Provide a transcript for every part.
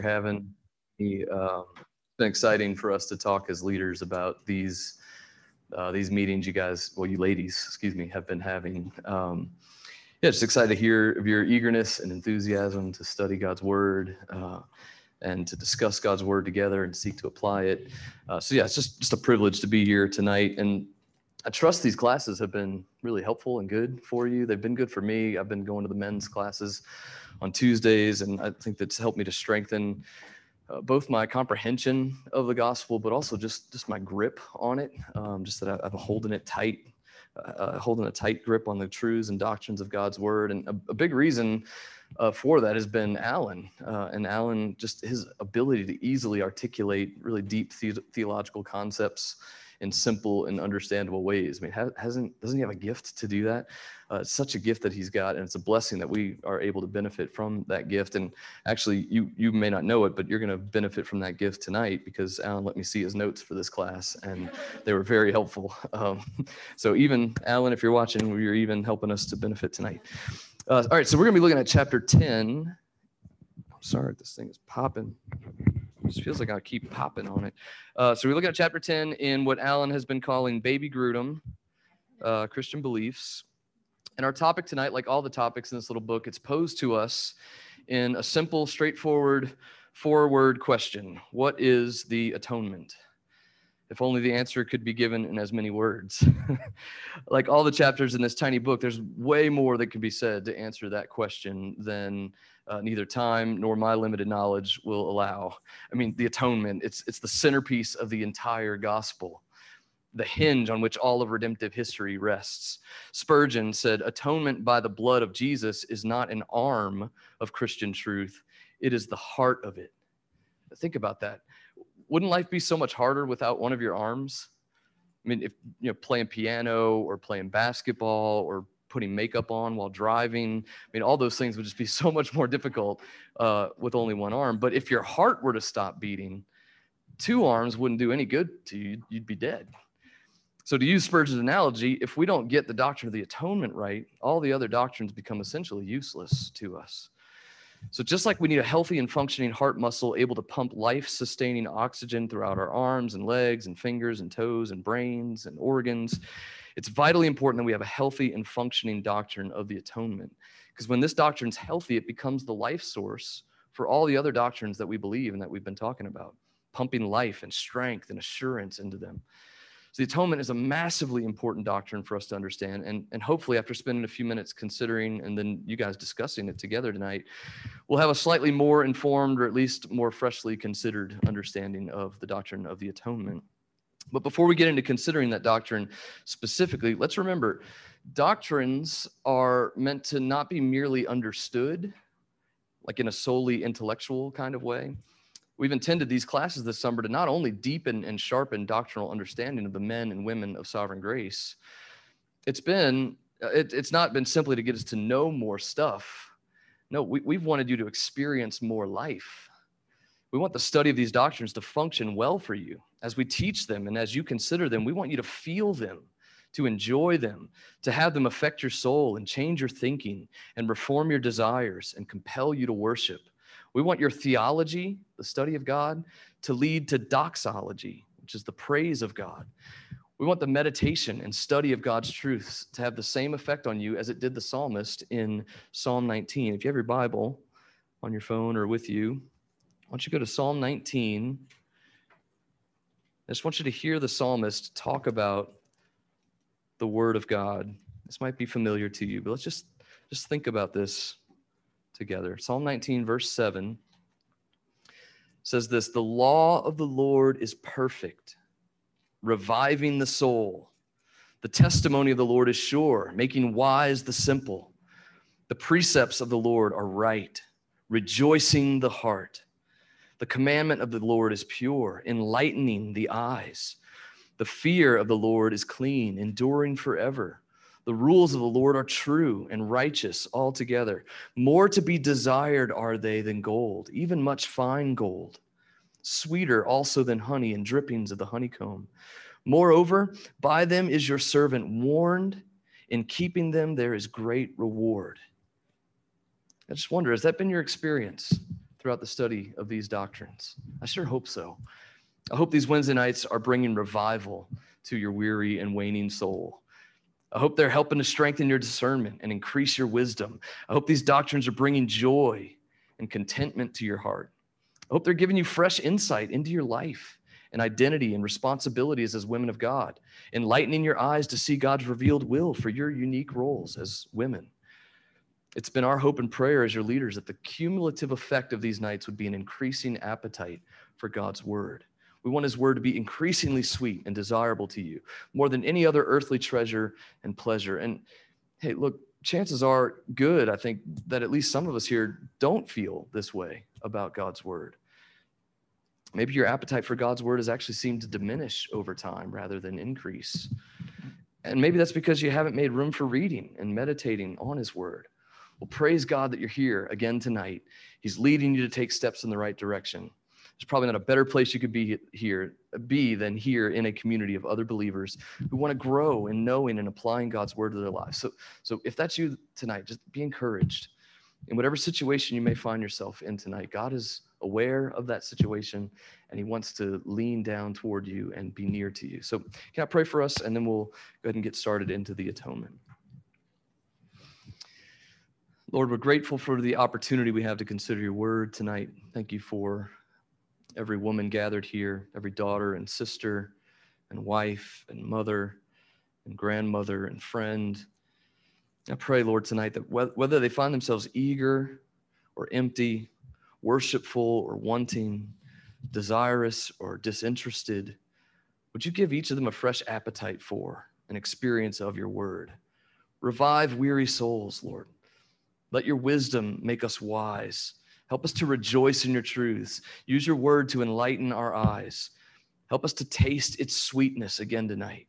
for having me. Um, it's been exciting for us to talk as leaders about these uh, these meetings you guys, well, you ladies, excuse me, have been having. Um, yeah, just excited to hear of your eagerness and enthusiasm to study God's word uh, and to discuss God's word together and seek to apply it. Uh, so yeah, it's just just a privilege to be here tonight, and I trust these classes have been really helpful and good for you. They've been good for me. I've been going to the men's classes on Tuesdays, and I think that's helped me to strengthen uh, both my comprehension of the gospel, but also just just my grip on it. Um, just that I, I'm holding it tight, uh, uh, holding a tight grip on the truths and doctrines of God's word. And a, a big reason uh, for that has been Alan, uh, and Alan just his ability to easily articulate really deep the- theological concepts in simple and understandable ways. I mean, hasn't doesn't he have a gift to do that? Uh, it's such a gift that he's got, and it's a blessing that we are able to benefit from that gift. And actually, you you may not know it, but you're going to benefit from that gift tonight because Alan let me see his notes for this class, and they were very helpful. Um, so even Alan, if you're watching, you're even helping us to benefit tonight. Uh, all right, so we're going to be looking at chapter 10. I'm sorry, this thing is popping just feels like I keep popping on it. Uh, so we look at chapter 10 in what Alan has been calling baby Grudem, uh, Christian beliefs. And our topic tonight, like all the topics in this little book, it's posed to us in a simple, straightforward, four word question What is the atonement? If only the answer could be given in as many words. like all the chapters in this tiny book, there's way more that can be said to answer that question than uh, neither time nor my limited knowledge will allow. I mean, the atonement, it's, it's the centerpiece of the entire gospel, the hinge on which all of redemptive history rests. Spurgeon said, Atonement by the blood of Jesus is not an arm of Christian truth, it is the heart of it. Think about that. Wouldn't life be so much harder without one of your arms? I mean, if you know, playing piano or playing basketball or putting makeup on while driving. I mean, all those things would just be so much more difficult uh, with only one arm. But if your heart were to stop beating, two arms wouldn't do any good to you. You'd be dead. So, to use Spurgeon's analogy, if we don't get the doctrine of the atonement right, all the other doctrines become essentially useless to us. So, just like we need a healthy and functioning heart muscle able to pump life sustaining oxygen throughout our arms and legs and fingers and toes and brains and organs, it's vitally important that we have a healthy and functioning doctrine of the atonement. Because when this doctrine's healthy, it becomes the life source for all the other doctrines that we believe and that we've been talking about, pumping life and strength and assurance into them. So the atonement is a massively important doctrine for us to understand. And, and hopefully, after spending a few minutes considering and then you guys discussing it together tonight, we'll have a slightly more informed or at least more freshly considered understanding of the doctrine of the atonement. But before we get into considering that doctrine specifically, let's remember doctrines are meant to not be merely understood, like in a solely intellectual kind of way. We've intended these classes this summer to not only deepen and sharpen doctrinal understanding of the men and women of sovereign grace, it's been uh, it, it's not been simply to get us to know more stuff. No, we, we've wanted you to experience more life we want the study of these doctrines to function well for you. As we teach them and as you consider them, we want you to feel them, to enjoy them, to have them affect your soul and change your thinking and reform your desires and compel you to worship. We want your theology, the study of God, to lead to doxology, which is the praise of God. We want the meditation and study of God's truths to have the same effect on you as it did the psalmist in Psalm 19. If you have your Bible on your phone or with you, why don't you go to Psalm 19? I just want you to hear the psalmist talk about the word of God. This might be familiar to you, but let's just just think about this together. Psalm 19 verse 7 says this, "The law of the Lord is perfect, reviving the soul. The testimony of the Lord is sure, making wise the simple. The precepts of the Lord are right, rejoicing the heart." The commandment of the Lord is pure, enlightening the eyes. The fear of the Lord is clean, enduring forever. The rules of the Lord are true and righteous altogether. More to be desired are they than gold, even much fine gold. Sweeter also than honey and drippings of the honeycomb. Moreover, by them is your servant warned. In keeping them, there is great reward. I just wonder, has that been your experience? throughout the study of these doctrines? I sure hope so. I hope these Wednesday nights are bringing revival to your weary and waning soul. I hope they're helping to strengthen your discernment and increase your wisdom. I hope these doctrines are bringing joy and contentment to your heart. I hope they're giving you fresh insight into your life and identity and responsibilities as women of God, enlightening your eyes to see God's revealed will for your unique roles as women. It's been our hope and prayer as your leaders that the cumulative effect of these nights would be an increasing appetite for God's word. We want his word to be increasingly sweet and desirable to you, more than any other earthly treasure and pleasure. And hey, look, chances are good, I think, that at least some of us here don't feel this way about God's word. Maybe your appetite for God's word has actually seemed to diminish over time rather than increase. And maybe that's because you haven't made room for reading and meditating on his word. Well, praise God that you're here again tonight. He's leading you to take steps in the right direction. There's probably not a better place you could be here, be than here in a community of other believers who want to grow in knowing and applying God's word to their lives. So, so if that's you tonight, just be encouraged in whatever situation you may find yourself in tonight. God is aware of that situation and he wants to lean down toward you and be near to you. So, can I pray for us and then we'll go ahead and get started into the atonement. Lord, we're grateful for the opportunity we have to consider your word tonight. Thank you for every woman gathered here, every daughter and sister and wife and mother and grandmother and friend. I pray, Lord, tonight that whether they find themselves eager or empty, worshipful or wanting, desirous or disinterested, would you give each of them a fresh appetite for an experience of your word? Revive weary souls, Lord. Let your wisdom make us wise. Help us to rejoice in your truths. Use your word to enlighten our eyes. Help us to taste its sweetness again tonight.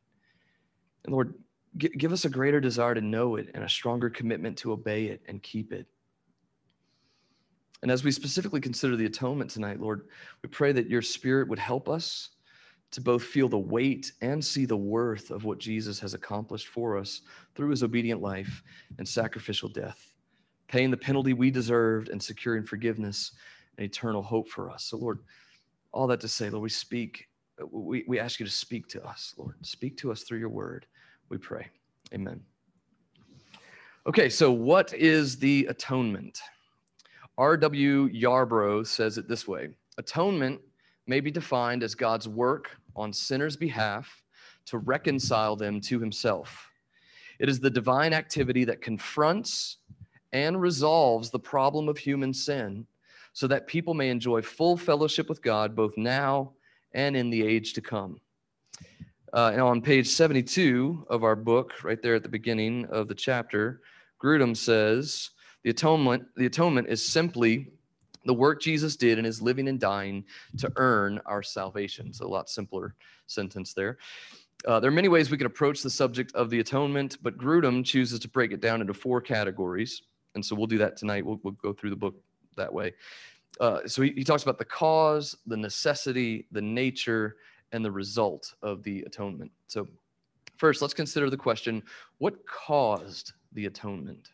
And Lord, give us a greater desire to know it and a stronger commitment to obey it and keep it. And as we specifically consider the atonement tonight, Lord, we pray that your spirit would help us to both feel the weight and see the worth of what Jesus has accomplished for us through his obedient life and sacrificial death, paying the penalty we deserved and securing forgiveness and eternal hope for us. So, Lord, all that to say, Lord, we speak, uh, we, we ask you to speak to us, Lord. Speak to us through your word, we pray. Amen. Okay, so what is the atonement? R.W. Yarbrough says it this way Atonement may be defined as God's work on sinners' behalf to reconcile them to himself. It is the divine activity that confronts and resolves the problem of human sin so that people may enjoy full fellowship with God both now and in the age to come. Uh, and on page 72 of our book, right there at the beginning of the chapter, Grudem says, the atonement, the atonement is simply the work Jesus did in his living and dying to earn our salvation. It's a lot simpler sentence there. Uh, there are many ways we can approach the subject of the atonement, but Grudem chooses to break it down into four categories. And so we'll do that tonight. We'll, we'll go through the book that way. Uh, so he, he talks about the cause, the necessity, the nature, and the result of the atonement. So, first, let's consider the question what caused the atonement?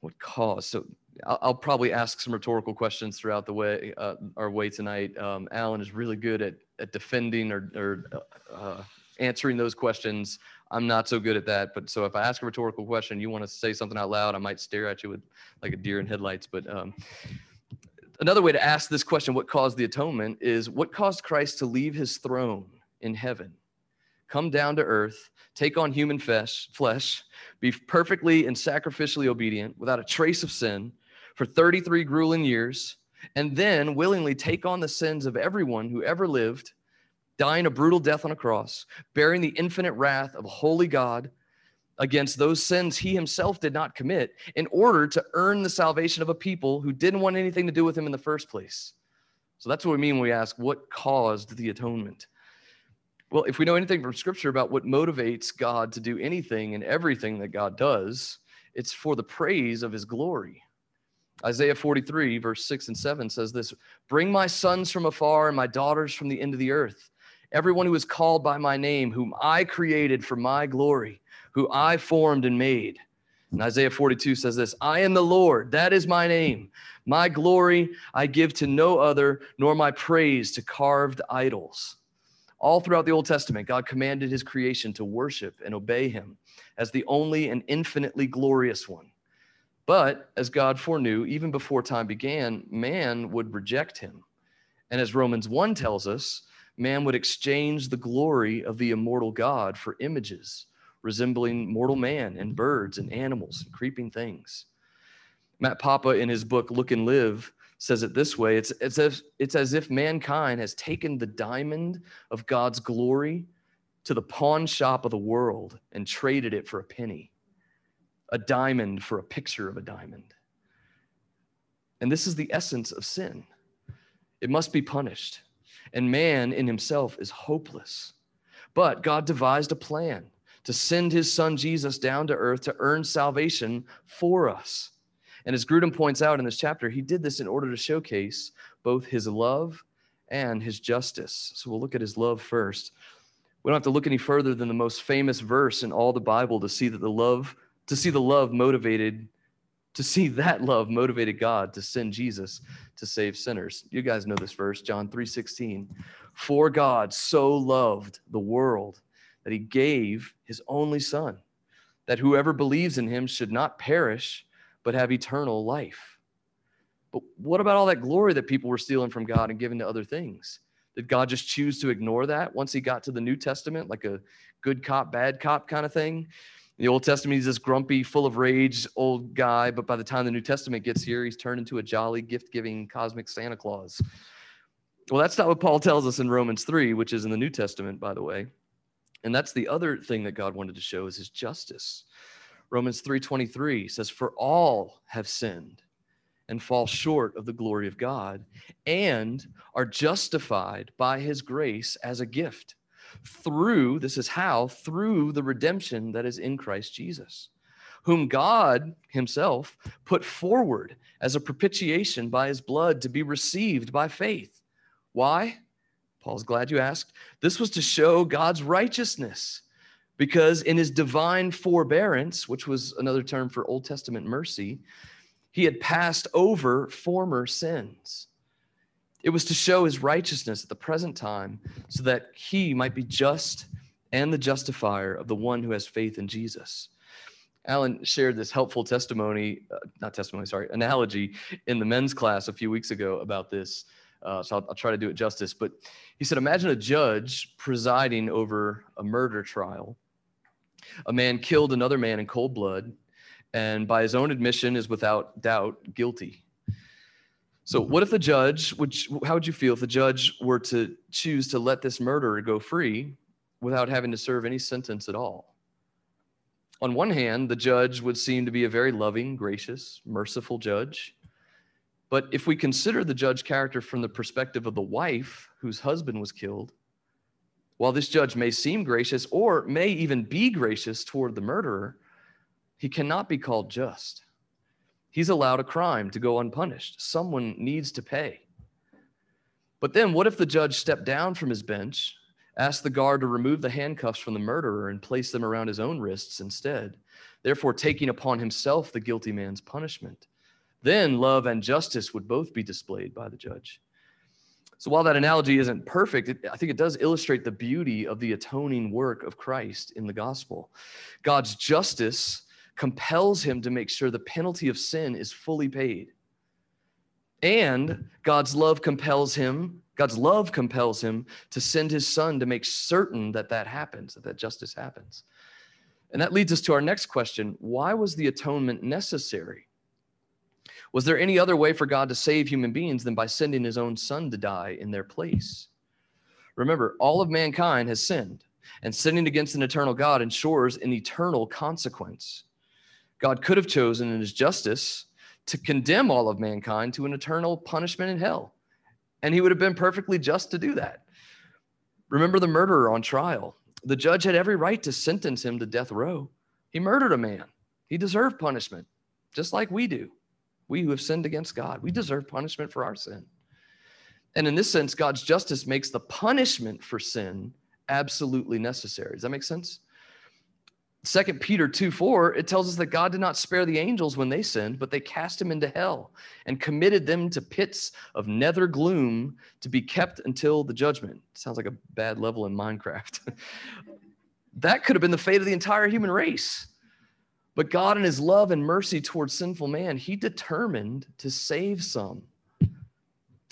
what cause? So I'll, I'll, probably ask some rhetorical questions throughout the way uh, our way tonight. Um, Alan is really good at, at defending or, or uh, answering those questions. I'm not so good at that. But so if I ask a rhetorical question, you want to say something out loud, I might stare at you with like a deer in headlights. But um, another way to ask this question, what caused the atonement, is what caused Christ to leave his throne in heaven, come down to earth, take on human flesh, flesh, be perfectly and sacrificially obedient without a trace of sin for 33 grueling years, and then willingly take on the sins of everyone who ever lived, dying a brutal death on a cross, bearing the infinite wrath of a holy God against those sins he himself did not commit in order to earn the salvation of a people who didn't want anything to do with him in the first place. So that's what we mean when we ask, what caused the atonement? Well, if we know anything from scripture about what motivates God to do anything and everything that God does, it's for the praise of his glory. Isaiah 43, verse 6 and 7 says this Bring my sons from afar and my daughters from the end of the earth, everyone who is called by my name, whom I created for my glory, who I formed and made. And Isaiah 42 says this I am the Lord, that is my name. My glory I give to no other, nor my praise to carved idols. All throughout the Old Testament, God commanded his creation to worship and obey him as the only and infinitely glorious one. But as God foreknew, even before time began, man would reject him. And as Romans 1 tells us, man would exchange the glory of the immortal God for images resembling mortal man and birds and animals and creeping things. Matt Papa, in his book Look and Live, says it this way it's, it's, as, it's as if mankind has taken the diamond of God's glory to the pawn shop of the world and traded it for a penny, a diamond for a picture of a diamond. And this is the essence of sin. It must be punished. And man in himself is hopeless. But God devised a plan to send his son Jesus down to earth to earn salvation for us. And as Grudem points out in this chapter, he did this in order to showcase both his love and his justice. So we'll look at his love first. We don't have to look any further than the most famous verse in all the Bible to see that the love, to see the love motivated, to see that love motivated God to send Jesus to save sinners. You guys know this verse, John 3:16. For God so loved the world that he gave his only son, that whoever believes in him should not perish, but have eternal life. But what about all that glory that people were stealing from God and giving to other things? Did God just choose to ignore that once he got to the New Testament, like a good cop, bad cop kind of thing? The Old Testament, he's this grumpy, full of rage old guy, but by the time the New Testament gets here, he's turned into a jolly, gift giving cosmic Santa Claus. Well, that's not what Paul tells us in Romans 3, which is in the New Testament, by the way. And that's the other thing that God wanted to show is his justice. Romans 3:23 says for all have sinned and fall short of the glory of God and are justified by his grace as a gift through this is how through the redemption that is in Christ Jesus whom God himself put forward as a propitiation by his blood to be received by faith. Why? Paul's glad you asked. This was to show God's righteousness because in his divine forbearance, which was another term for Old Testament mercy, he had passed over former sins. It was to show his righteousness at the present time so that he might be just and the justifier of the one who has faith in Jesus. Alan shared this helpful testimony, uh, not testimony, sorry, analogy in the men's class a few weeks ago about this. Uh, so I'll, I'll, try to do it justice. But he said, imagine a judge presiding over a murder trial. A man killed another man in cold blood, and by his own admission is without doubt guilty. So, what if the judge, which, how would you feel if the judge were to choose to let this murderer go free without having to serve any sentence at all? On one hand, the judge would seem to be a very loving, gracious, merciful judge. But if we consider the judge character from the perspective of the wife whose husband was killed, while this judge may seem gracious or may even be gracious toward the murderer, he cannot be called just. He's allowed a crime to go unpunished. Someone needs to pay. But then, what if the judge stepped down from his bench, asked the guard to remove the handcuffs from the murderer and place them around his own wrists instead, therefore taking upon himself the guilty man's punishment? Then love and justice would both be displayed by the judge. So while that analogy isn't perfect, it, I think it does illustrate the beauty of the atoning work of Christ in the gospel. God's justice compels him to make sure the penalty of sin is fully paid. And God's love compels him, God's love compels him to send his son to make certain that that happens, that that justice happens. And that leads us to our next question why was the atonement necessary? Was there any other way for God to save human beings than by sending his own son to die in their place? Remember, all of mankind has sinned, and sinning against an eternal God ensures an eternal consequence. God could have chosen in his justice to condemn all of mankind to an eternal punishment in hell, and he would have been perfectly just to do that. Remember the murderer on trial. The judge had every right to sentence him to death row. He murdered a man. He deserved punishment, just like we do. We who have sinned against God, we deserve punishment for our sin. And in this sense, God's justice makes the punishment for sin absolutely necessary. Does that make sense? Second Peter 2 4, it tells us that God did not spare the angels when they sinned, but they cast them into hell and committed them to pits of nether gloom to be kept until the judgment. Sounds like a bad level in Minecraft. that could have been the fate of the entire human race. But God, in his love and mercy towards sinful man, he determined to save some.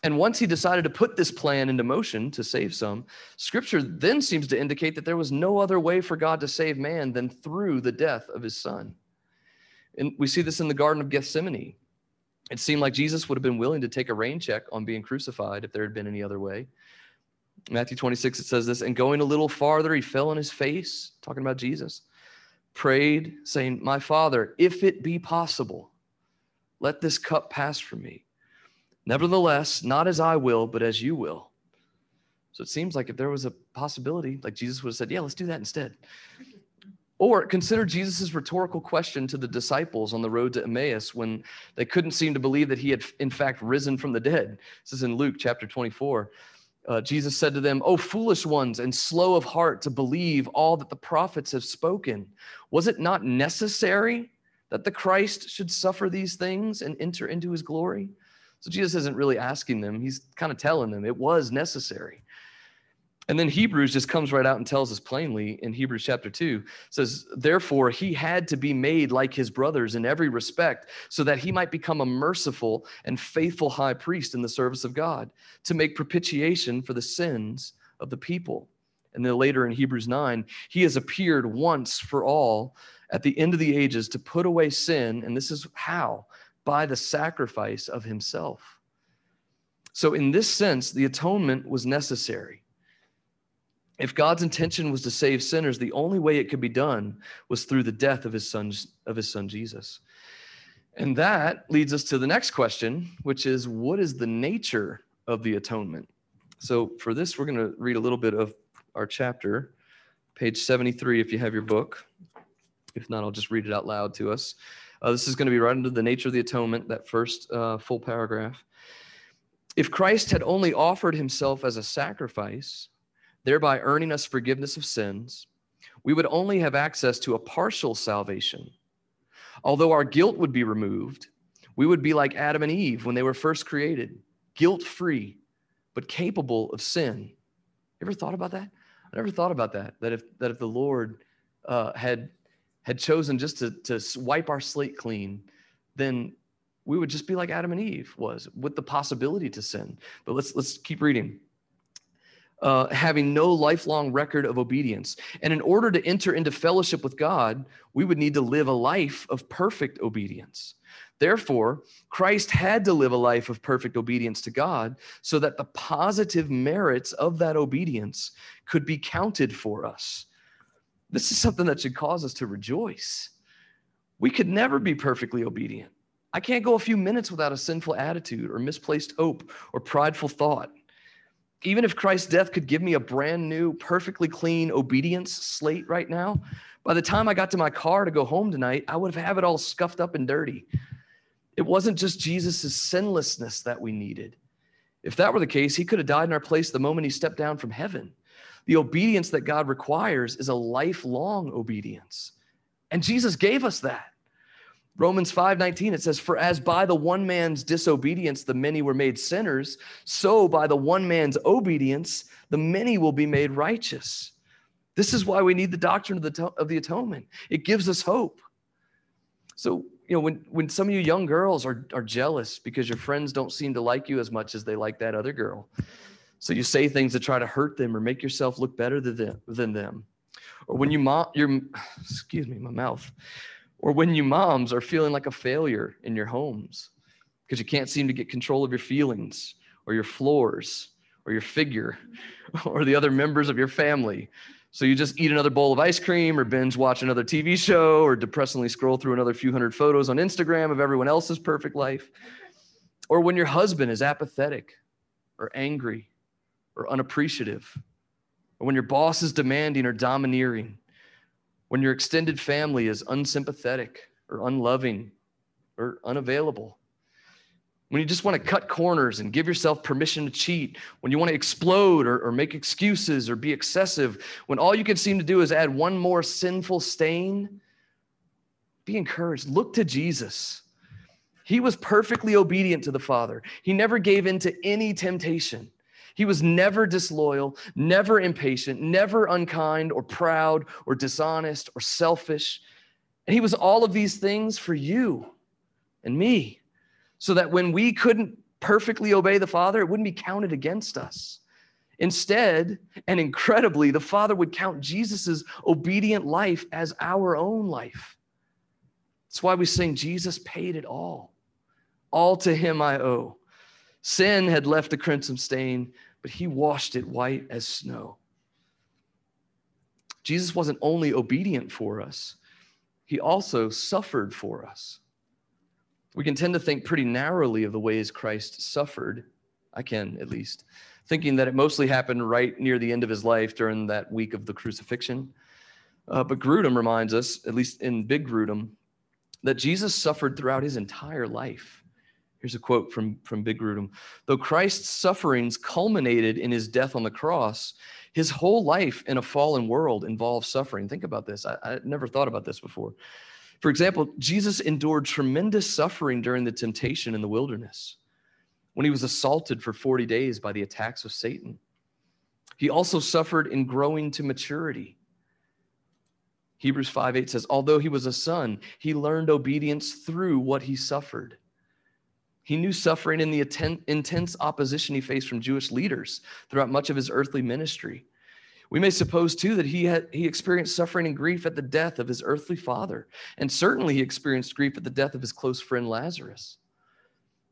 And once he decided to put this plan into motion to save some, scripture then seems to indicate that there was no other way for God to save man than through the death of his son. And we see this in the Garden of Gethsemane. It seemed like Jesus would have been willing to take a rain check on being crucified if there had been any other way. Matthew 26, it says this, and going a little farther, he fell on his face, talking about Jesus, prayed, saying, My Father, if it be possible, let this cup pass from me. Nevertheless, not as I will, but as you will. So it seems like if there was a possibility, like Jesus would have said, Yeah, let's do that instead. Or consider Jesus' rhetorical question to the disciples on the road to Emmaus when they couldn't seem to believe that he had, in fact, risen from the dead. This is in Luke chapter 24. Uh, Jesus said to them, O foolish ones and slow of heart to believe all that the prophets have spoken. Was it not necessary that the Christ should suffer these things and enter into his glory? So Jesus isn't really asking them, he's kind of telling them it was necessary. And then Hebrews just comes right out and tells us plainly in Hebrews chapter 2 says, Therefore, he had to be made like his brothers in every respect, so that he might become a merciful and faithful high priest in the service of God to make propitiation for the sins of the people. And then later in Hebrews 9, he has appeared once for all at the end of the ages to put away sin. And this is how by the sacrifice of himself. So, in this sense, the atonement was necessary. If God's intention was to save sinners, the only way it could be done was through the death of his son, of his son Jesus. And that leads us to the next question, which is what is the nature of the atonement? So, for this, we're going to read a little bit of our chapter, page 73, if you have your book. If not, I'll just read it out loud to us. Uh, this is going to be right under the nature of the atonement, that first uh, full paragraph. If Christ had only offered himself as a sacrifice, thereby earning us forgiveness of sins, we would only have access to a partial salvation. Although our guilt would be removed, we would be like Adam and Eve when they were first created, guilt free, but capable of sin. Ever thought about that? I never thought about that. That if that if the Lord uh, had had chosen just to, to wipe our slate clean, then we would just be like Adam and Eve was with the possibility to sin. But let's let's keep reading. Uh, having no lifelong record of obedience. And in order to enter into fellowship with God, we would need to live a life of perfect obedience. Therefore, Christ had to live a life of perfect obedience to God so that the positive merits of that obedience could be counted for us. This is something that should cause us to rejoice. We could never be perfectly obedient. I can't go a few minutes without a sinful attitude or misplaced hope or prideful thought. Even if Christ's death could give me a brand new, perfectly clean obedience slate right now, by the time I got to my car to go home tonight, I would have had it all scuffed up and dirty. It wasn't just Jesus' sinlessness that we needed. If that were the case, he could have died in our place the moment he stepped down from heaven. The obedience that God requires is a lifelong obedience. And Jesus gave us that. Romans 5:19 it says for as by the one man's disobedience the many were made sinners so by the one man's obedience the many will be made righteous. This is why we need the doctrine of the of the atonement. It gives us hope. So, you know, when when some of you young girls are are jealous because your friends don't seem to like you as much as they like that other girl. So you say things to try to hurt them or make yourself look better than them. Than them. Or when you mom, your excuse me, my mouth. Or when you moms are feeling like a failure in your homes because you can't seem to get control of your feelings or your floors or your figure or the other members of your family. So you just eat another bowl of ice cream or binge watch another TV show or depressingly scroll through another few hundred photos on Instagram of everyone else's perfect life. Or when your husband is apathetic or angry or unappreciative, or when your boss is demanding or domineering, when your extended family is unsympathetic or unloving or unavailable. when you just want to cut corners and give yourself permission to cheat, when you want to explode or, or, make excuses or be excessive, when all you can seem to do is add one more sinful stain, be encouraged. Look to Jesus. He was perfectly obedient to the Father, he never gave in to any temptation. He was never disloyal, never impatient, never unkind or proud or dishonest or selfish. And he was all of these things for you and me so that when we couldn't perfectly obey the Father, it wouldn't be counted against us. Instead, and incredibly, the Father would count Jesus' obedient life as our own life. That's why we sing, Jesus paid it all. All to him I owe. Sin had left a crimson stain, but he washed it white as snow. Jesus wasn't only obedient for us, he also suffered for us. We can tend to think pretty narrowly of the ways Christ suffered. I can, at least, thinking that it mostly happened right near the end of his life during that week of the crucifixion. Uh, but Grudem reminds us, at least in Big Grudem, that Jesus suffered throughout his entire life. Here's a quote from, from Big Grudem. Though Christ's sufferings culminated in his death on the cross, his whole life in a fallen world involves suffering. Think about this. I, I never thought about this before. For example, Jesus endured tremendous suffering during the temptation in the wilderness when he was assaulted for 40 days by the attacks of Satan. He also suffered in growing to maturity. Hebrews 5 8 says, Although he was a son, he learned obedience through what he suffered. He knew suffering in the intense opposition he faced from Jewish leaders throughout much of his earthly ministry. We may suppose too that he had he experienced suffering and grief at the death of his earthly father, and certainly he experienced grief at the death of his close friend Lazarus.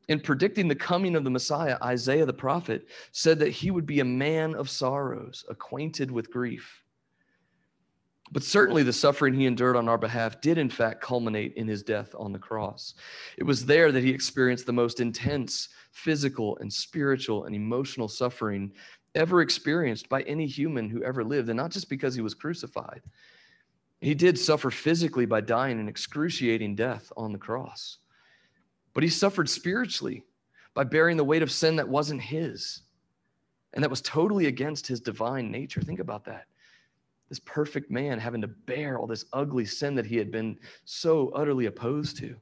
In predicting the coming of the Messiah, Isaiah the prophet said that he would be a man of sorrows, acquainted with grief. But certainly the suffering he endured on our behalf did, in fact, culminate in his death on the cross. It was there that he experienced the most intense physical and spiritual and emotional suffering ever experienced by any human who ever lived, and not just because he was crucified. He did suffer physically by dying an excruciating death on the cross, but he suffered spiritually by bearing the weight of sin that wasn't his and that was totally against his divine nature. Think about that. This perfect man having to bear all this ugly sin that he had been so utterly opposed to.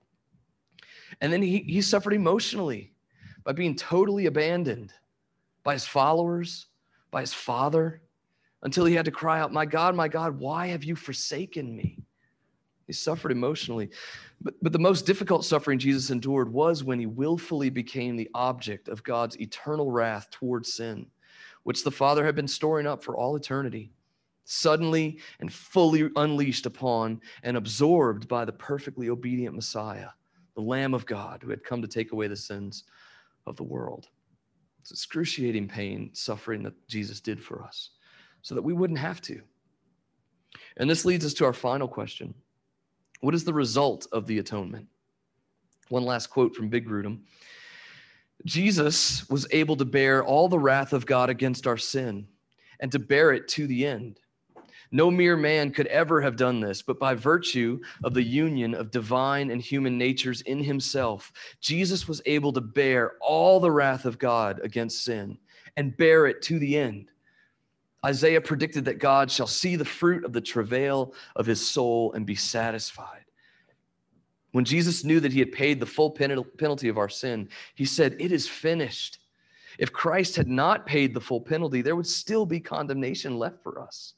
And then he, he suffered emotionally by being totally abandoned by his followers, by his father, until he had to cry out, My God, my God, why have you forsaken me? He suffered emotionally. But, but the most difficult suffering Jesus endured was when he willfully became the object of God's eternal wrath towards sin, which the Father had been storing up for all eternity, suddenly and fully unleashed upon and absorbed by the perfectly obedient Messiah, the Lamb of God who had come to take away the sins of the world. It's excruciating pain, suffering that Jesus did for us so that we wouldn't have to. And this leads us to our final question What is the result of the atonement? One last quote from Big Grudem. Jesus was able to bear all the wrath of God against our sin and to bear it to the end. No mere man could ever have done this, but by virtue of the union of divine and human natures in himself, Jesus was able to bear all the wrath of God against sin and bear it to the end. Isaiah predicted that God shall see the fruit of the travail of his soul and be satisfied. When Jesus knew that he had paid the full penalty of our sin, he said, It is finished. If Christ had not paid the full penalty, there would still be condemnation left for us.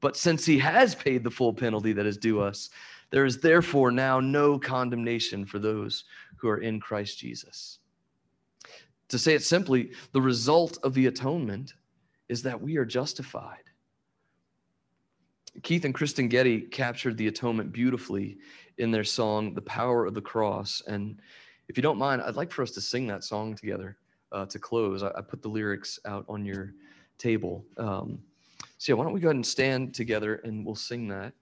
But since he has paid the full penalty that is due us, there is therefore now no condemnation for those who are in Christ Jesus. To say it simply, the result of the atonement is that we are justified. Keith and Kristyn Getty captured the atonement beautifully in their song, The Power of the Cross. And if you don't mind, I'd like for us to sing that song together uh, to close. I, I, put the lyrics out on your table. Um, so, yeah, why don't we go ahead and stand together and we'll sing that?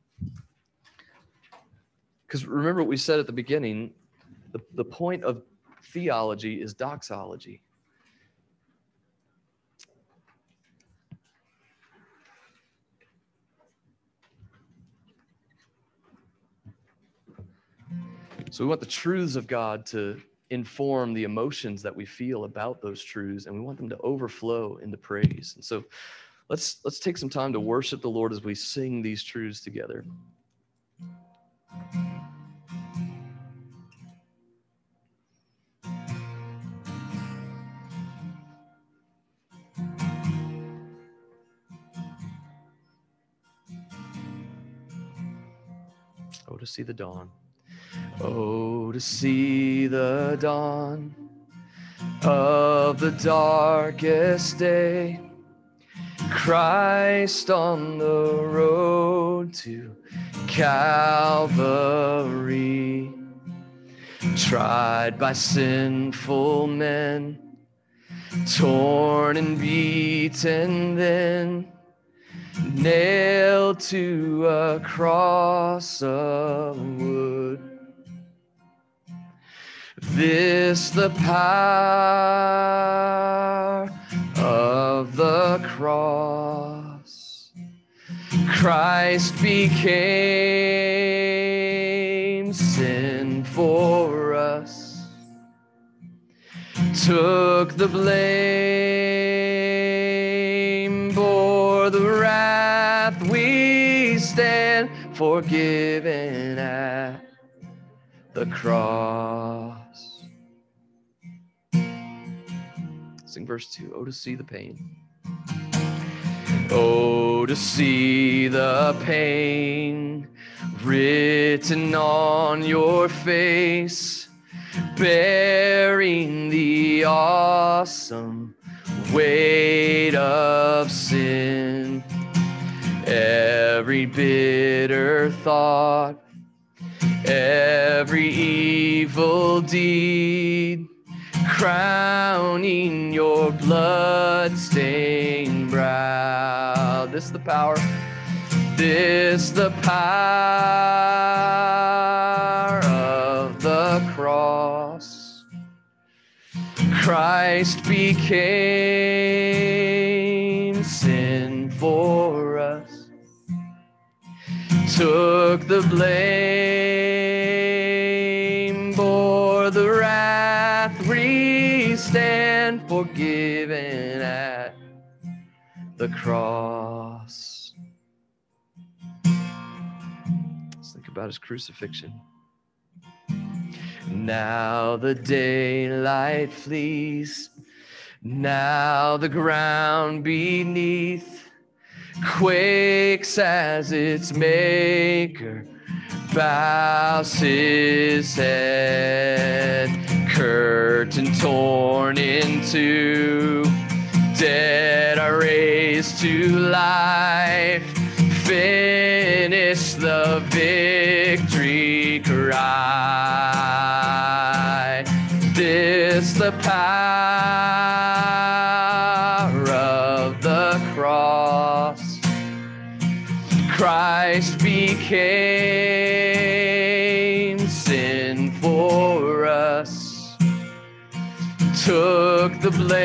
Because remember what we said at the beginning the, the point of theology is doxology. So we want the truths of God to inform the emotions that we feel about those truths, and we want them to overflow into praise. And so, let's let's take some time to mm-hmm. worship the Lord as we sing these truths together. Oh, to see the dawn. Oh, to see the dawn of the darkest day. Christ on the road to Calvary, tried by sinful men, torn and beaten, then nailed to a cross of wood. This the power of the cross. Christ became sin for us, took the blame, bore the wrath we stand forgiven at the cross. Verse 2. Oh, to see the pain. Oh, to see the pain written on your face, bearing the awesome weight of sin. Every bitter thought, every evil deed crowning your blood-stained brow. This the power. This the power of the cross. Christ became sin for us. Took the blame, at the cross. Let's think about his crucifixion. Now the daylight flees, now the ground beneath quakes as its maker bows his head, curtain torn in two, dead are raised to life, finish the victory cry. This the power of the cross. Christ became took the blame,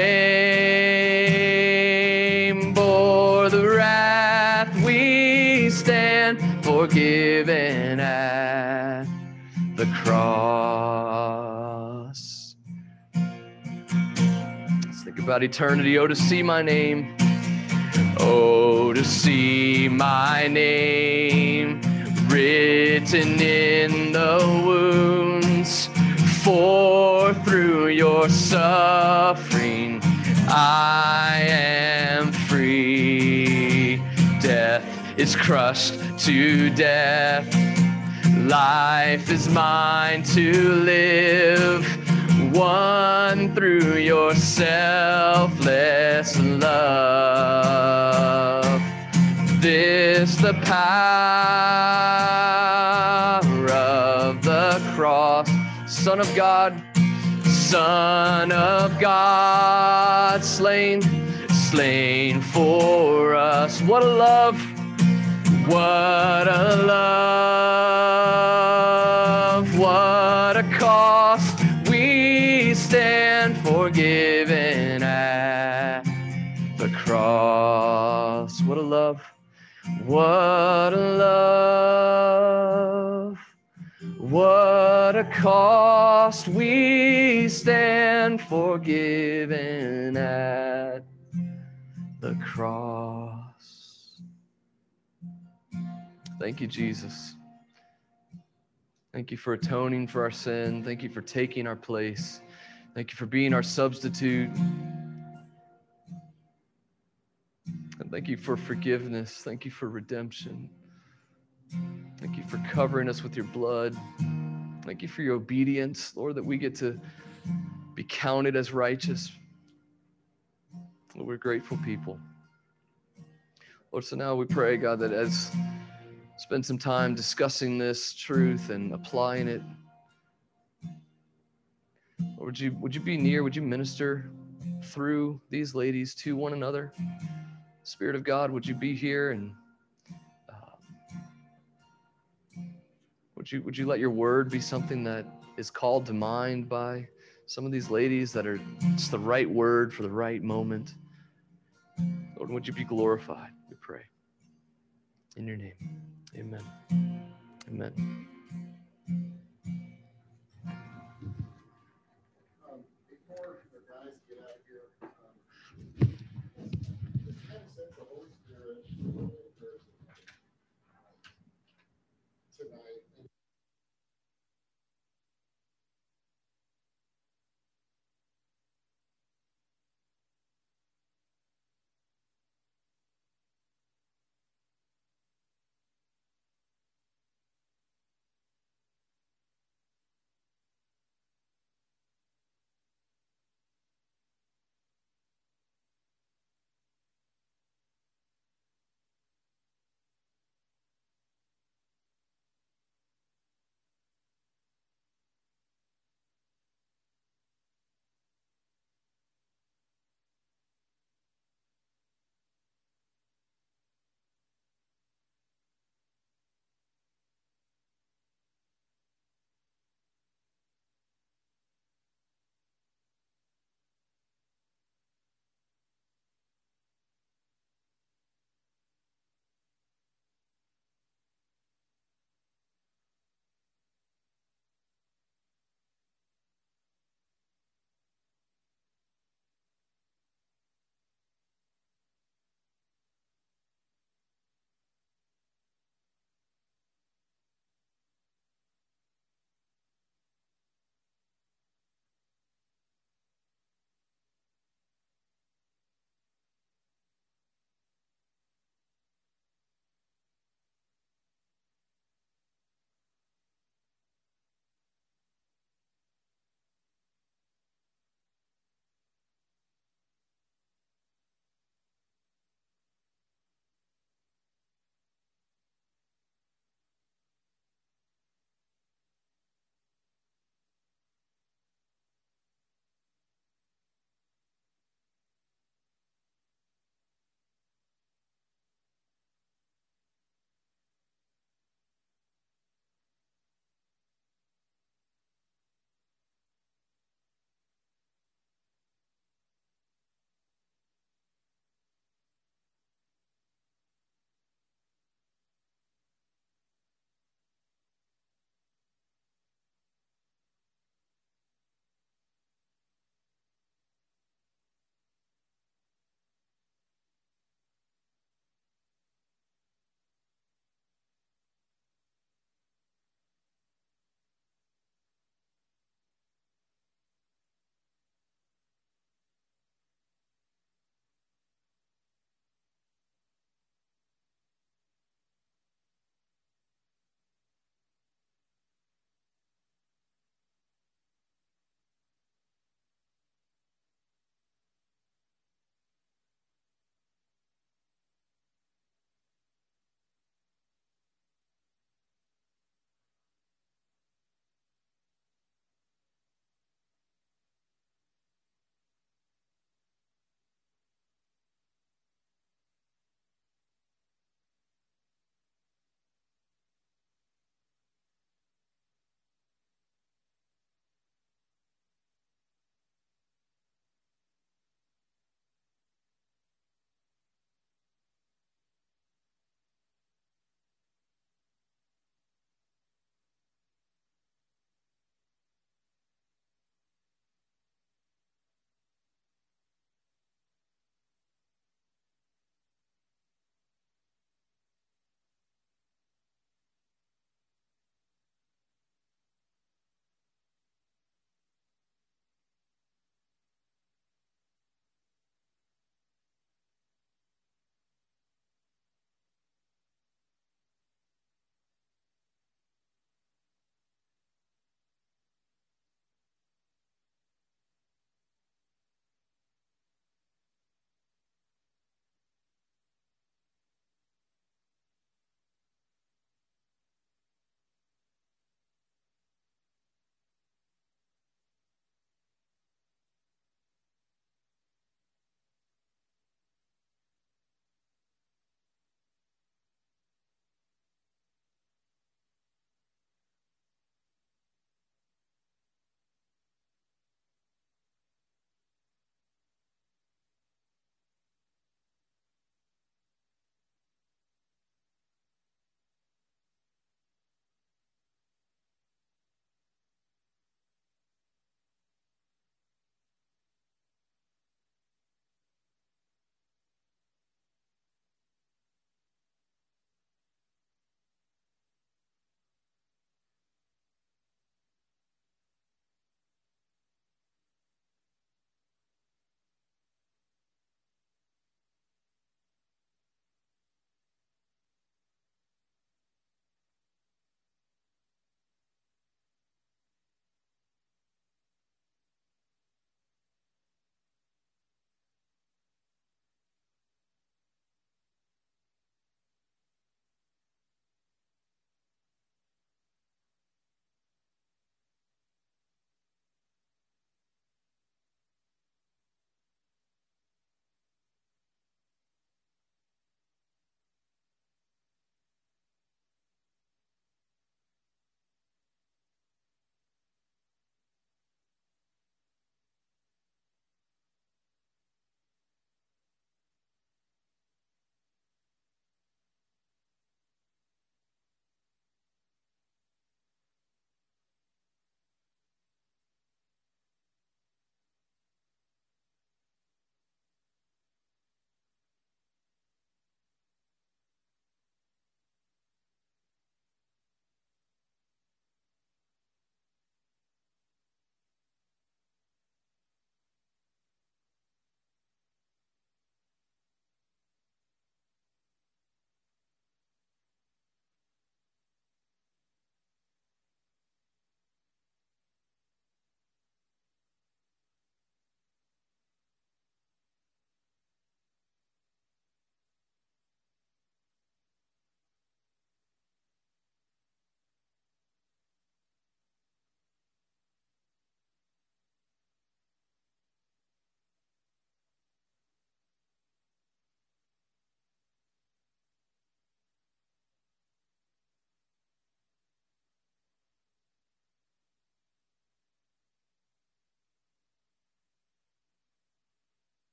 bore the wrath we stand forgiven at the cross. Let's think about eternity. Oh, to see my name. Oh, to see my name written in the wounds, for through your suffering I am free. Death is crushed to death, life is mine to live won through your selfless love. This the power Son of God, Son of God, slain, slain for us. What a love! What a love! What a cost! we stand forgiven at the cross. What a love! What a love! What a cost we stand forgiven at the cross. Thank you, Jesus. Thank you for atoning for our sin. Thank you for taking our place. Thank you for being our substitute. And thank you for forgiveness. Thank you for redemption. Thank you for covering us with your blood. Thank you for your obedience, Lord, that we get to be counted as righteous. Lord, we're grateful people. Lord, so now we pray, God, that as spend some time discussing this truth and applying it, Lord, would you would you be near? Would you minister through these ladies to one another? Spirit of God, would you be here and Would you would you let your word be something that is called to mind by some of these ladies that are just the right word for the right moment? Lord, would you be glorified? We pray. In your name. Amen. Amen.